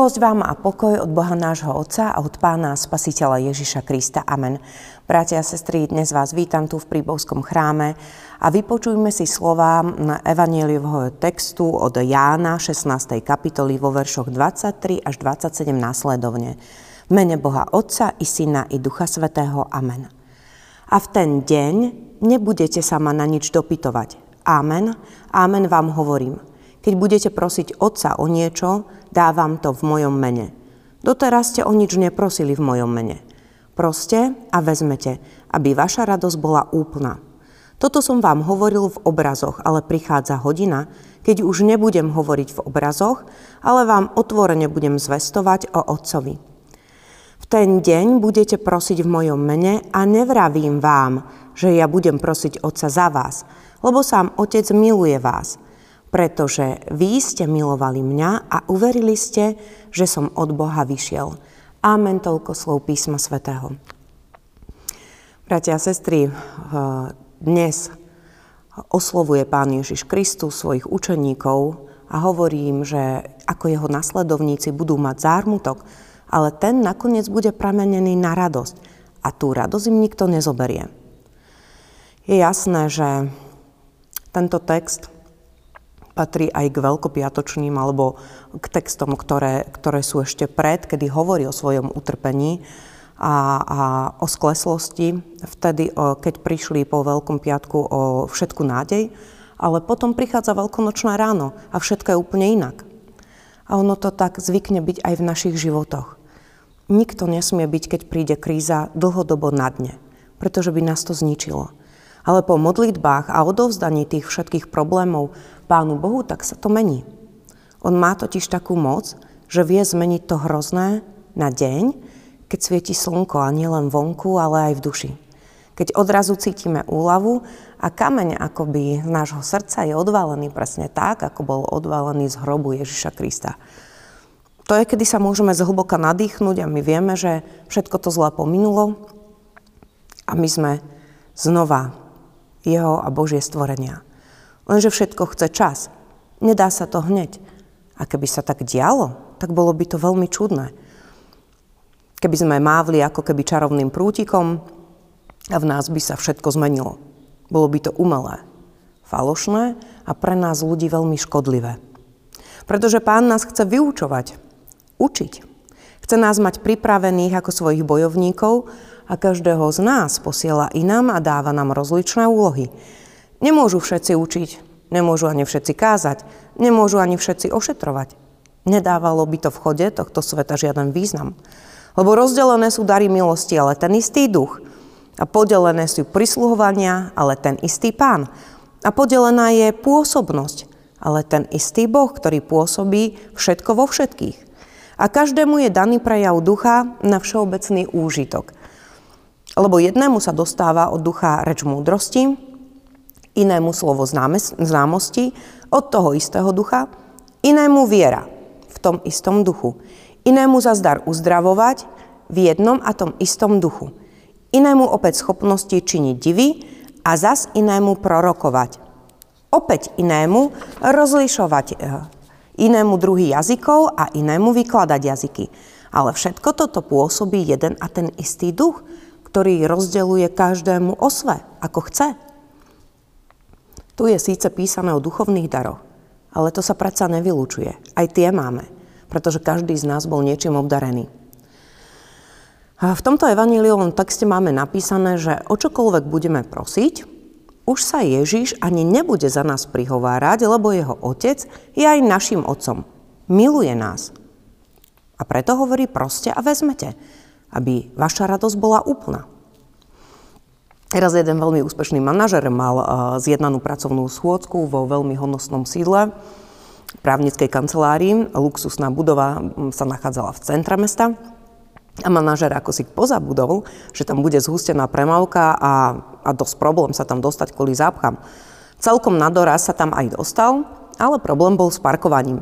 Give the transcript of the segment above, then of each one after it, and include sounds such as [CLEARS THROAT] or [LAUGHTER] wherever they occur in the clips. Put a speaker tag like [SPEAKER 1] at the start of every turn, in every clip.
[SPEAKER 1] Milosť vám a pokoj od Boha nášho Otca a od Pána Spasiteľa Ježiša Krista. Amen. Bratia a sestry, dnes vás vítam tu v Príbovskom chráme a vypočujme si slova evanieliového textu od Jána 16. kapitoly vo veršoch 23 až 27 následovne. V mene Boha Otca i Syna i Ducha Svetého. Amen. A v ten deň nebudete sa ma na nič dopytovať. Amen. Amen vám hovorím. Keď budete prosiť Otca o niečo, dávam to v mojom mene. Doteraz ste o nič neprosili v mojom mene. Proste a vezmete, aby vaša radosť bola úplná. Toto som vám hovoril v obrazoch, ale prichádza hodina, keď už nebudem hovoriť v obrazoch, ale vám otvorene budem zvestovať o Otcovi. V ten deň budete prosiť v mojom mene a nevravím vám, že ja budem prosiť Otca za vás, lebo sám Otec miluje vás – pretože vy ste milovali mňa a uverili ste, že som od Boha vyšiel. Amen, toľko slov písma svätého. Bratia a sestry, eh, dnes oslovuje Pán Ježiš Kristus svojich učeníkov a hovorí im, že ako jeho nasledovníci budú mať zármutok, ale ten nakoniec bude pramenený na radosť. A tú radosť im nikto nezoberie. Je jasné, že tento text patrí aj k veľkopiatočným alebo k textom, ktoré, ktoré sú ešte pred, kedy hovorí o svojom utrpení a, a o skleslosti, vtedy, keď prišli po Veľkom piatku o všetku nádej, ale potom prichádza veľkonočná ráno a všetko je úplne inak. A ono to tak zvykne byť aj v našich životoch. Nikto nesmie byť, keď príde kríza, dlhodobo na dne, pretože by nás to zničilo. Ale po modlitbách a odovzdaní tých všetkých problémov Pánu Bohu, tak sa to mení. On má totiž takú moc, že vie zmeniť to hrozné na deň, keď svieti slnko a nie len vonku, ale aj v duši. Keď odrazu cítime úlavu a kameň akoby z nášho srdca je odvalený presne tak, ako bol odvalený z hrobu Ježiša Krista. To je, kedy sa môžeme zhlboka nadýchnuť a my vieme, že všetko to zlé pominulo a my sme znova jeho a Božie stvorenia. Lenže všetko chce čas. Nedá sa to hneď. A keby sa tak dialo, tak bolo by to veľmi čudné. Keby sme mávli ako keby čarovným prútikom a v nás by sa všetko zmenilo. Bolo by to umelé, falošné a pre nás ľudí veľmi škodlivé. Pretože pán nás chce vyučovať, učiť. Chce nás mať pripravených ako svojich bojovníkov a každého z nás posiela inám a dáva nám rozličné úlohy. Nemôžu všetci učiť, nemôžu ani všetci kázať, nemôžu ani všetci ošetrovať. Nedávalo by to v chode tohto sveta žiaden význam. Lebo rozdelené sú dary milosti, ale ten istý duch. A podelené sú prisluhovania, ale ten istý pán. A podelená je pôsobnosť, ale ten istý Boh, ktorý pôsobí všetko vo všetkých. A každému je daný prejav ducha na všeobecný úžitok. Lebo jednému sa dostáva od ducha reč múdrosti, inému slovo známosti od toho istého ducha, inému viera v tom istom duchu, inému zas dar uzdravovať v jednom a tom istom duchu, inému opäť schopnosti činiť divy a zas inému prorokovať. Opäť inému rozlišovať eh, inému druhý jazykov a inému vykladať jazyky. Ale všetko toto pôsobí jeden a ten istý duch, ktorý rozdeluje každému osve, ako chce. Tu je síce písané o duchovných daroch, ale to sa predsa nevylučuje. Aj tie máme, pretože každý z nás bol niečím obdarený. A v tomto evaníliovom texte máme napísané, že o čokoľvek budeme prosiť, už sa Ježiš ani nebude za nás prihovárať, lebo jeho otec je aj našim otcom. Miluje nás. A preto hovorí proste a vezmete, aby vaša radosť bola úplná. Raz jeden veľmi úspešný manažer mal uh, zjednanú pracovnú schôdzku vo veľmi honosnom sídle právnickej kancelárii. Luxusná budova sa nachádzala v centre mesta. A manažer ako si pozabudol, že tam bude zhustená premávka a, a dosť problém sa tam dostať kvôli zápcham. Celkom na doraz sa tam aj dostal, ale problém bol s parkovaním.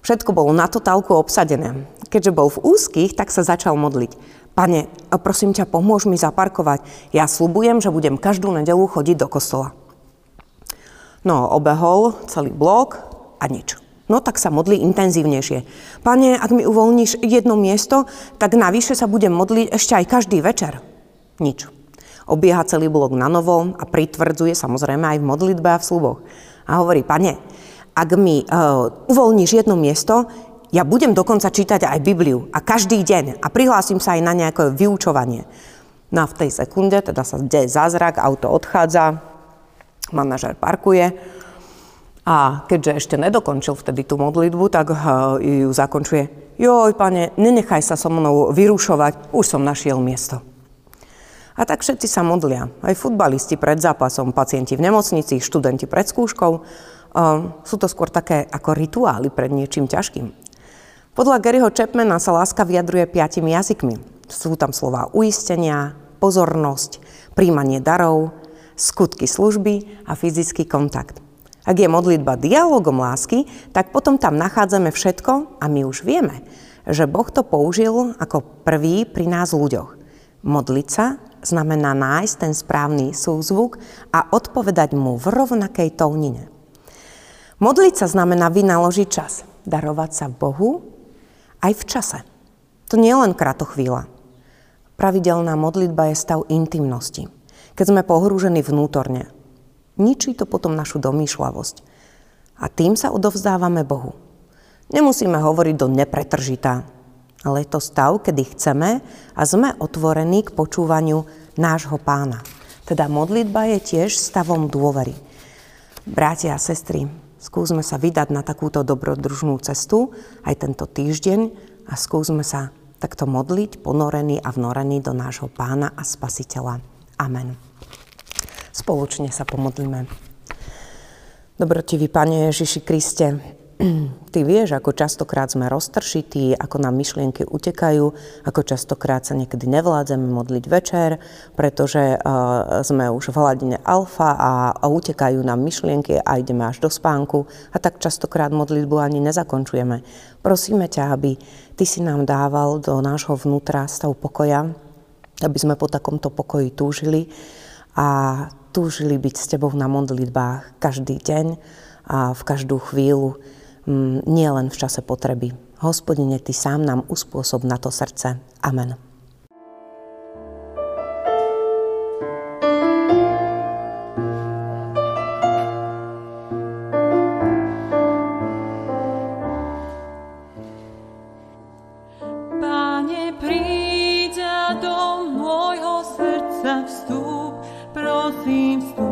[SPEAKER 1] Všetko bolo na totálku obsadené. Keďže bol v úzkých, tak sa začal modliť. Pane, prosím ťa, pomôž mi zaparkovať. Ja slubujem, že budem každú nedelu chodiť do kostola. No, obehol celý blok a nič. No tak sa modli intenzívnejšie. Pane, ak mi uvoľníš jedno miesto, tak navyše sa budem modliť ešte aj každý večer. Nič. Obieha celý blok na novo a pritvrdzuje samozrejme aj v modlitbe a v sluboch. A hovorí, pane, ak mi uh, uvoľníš jedno miesto, ja budem dokonca čítať aj Bibliu a každý deň a prihlásim sa aj na nejaké vyučovanie. No a v tej sekunde teda sa deje zázrak, auto odchádza, manažer parkuje a keďže ešte nedokončil vtedy tú modlitbu, tak ju zakončuje. Joj, pane, nenechaj sa so mnou vyrušovať, už som našiel miesto. A tak všetci sa modlia. Aj futbalisti pred zápasom, pacienti v nemocnici, študenti pred skúškou. Sú to skôr také ako rituály pred niečím ťažkým. Podľa Garyho Chapmana sa láska vyjadruje piatimi jazykmi. Sú tam slova uistenia, pozornosť, príjmanie darov, skutky služby a fyzický kontakt. Ak je modlitba dialogom lásky, tak potom tam nachádzame všetko a my už vieme, že Boh to použil ako prvý pri nás ľuďoch. Modliť sa znamená nájsť ten správny súzvuk a odpovedať mu v rovnakej tónine. Modliť sa znamená vynaložiť čas, darovať sa Bohu aj v čase. To nie je len kratochvíľa. Pravidelná modlitba je stav intimnosti, keď sme pohrúžení vnútorne, Ničí to potom našu domýšľavosť. A tým sa odovzdávame Bohu. Nemusíme hovoriť do nepretržitá, ale je to stav, kedy chceme a sme otvorení k počúvaniu nášho pána. Teda modlitba je tiež stavom dôvery. Brátia a sestry, skúsme sa vydať na takúto dobrodružnú cestu aj tento týždeň a skúsme sa takto modliť, ponorení a vnorení do nášho pána a spasiteľa. Amen. Spoločne sa pomodlíme. Dobrotivý Pane Ježiši Kriste, [CLEARS THROAT] Ty vieš, ako častokrát sme roztršití, ako nám myšlienky utekajú, ako častokrát sa niekedy nevládzeme modliť večer, pretože uh, sme už v hladine alfa a, a utekajú nám myšlienky a ideme až do spánku a tak častokrát modlitbu ani nezakončujeme. Prosíme ťa, aby Ty si nám dával do nášho vnútra stav pokoja, aby sme po takomto pokoji túžili a túžili byť s Tebou na modlitbách každý deň a v každú chvíľu, mm, nie len v čase potreby. Hospodine, Ty sám nám uspôsob na to srdce. Amen. seems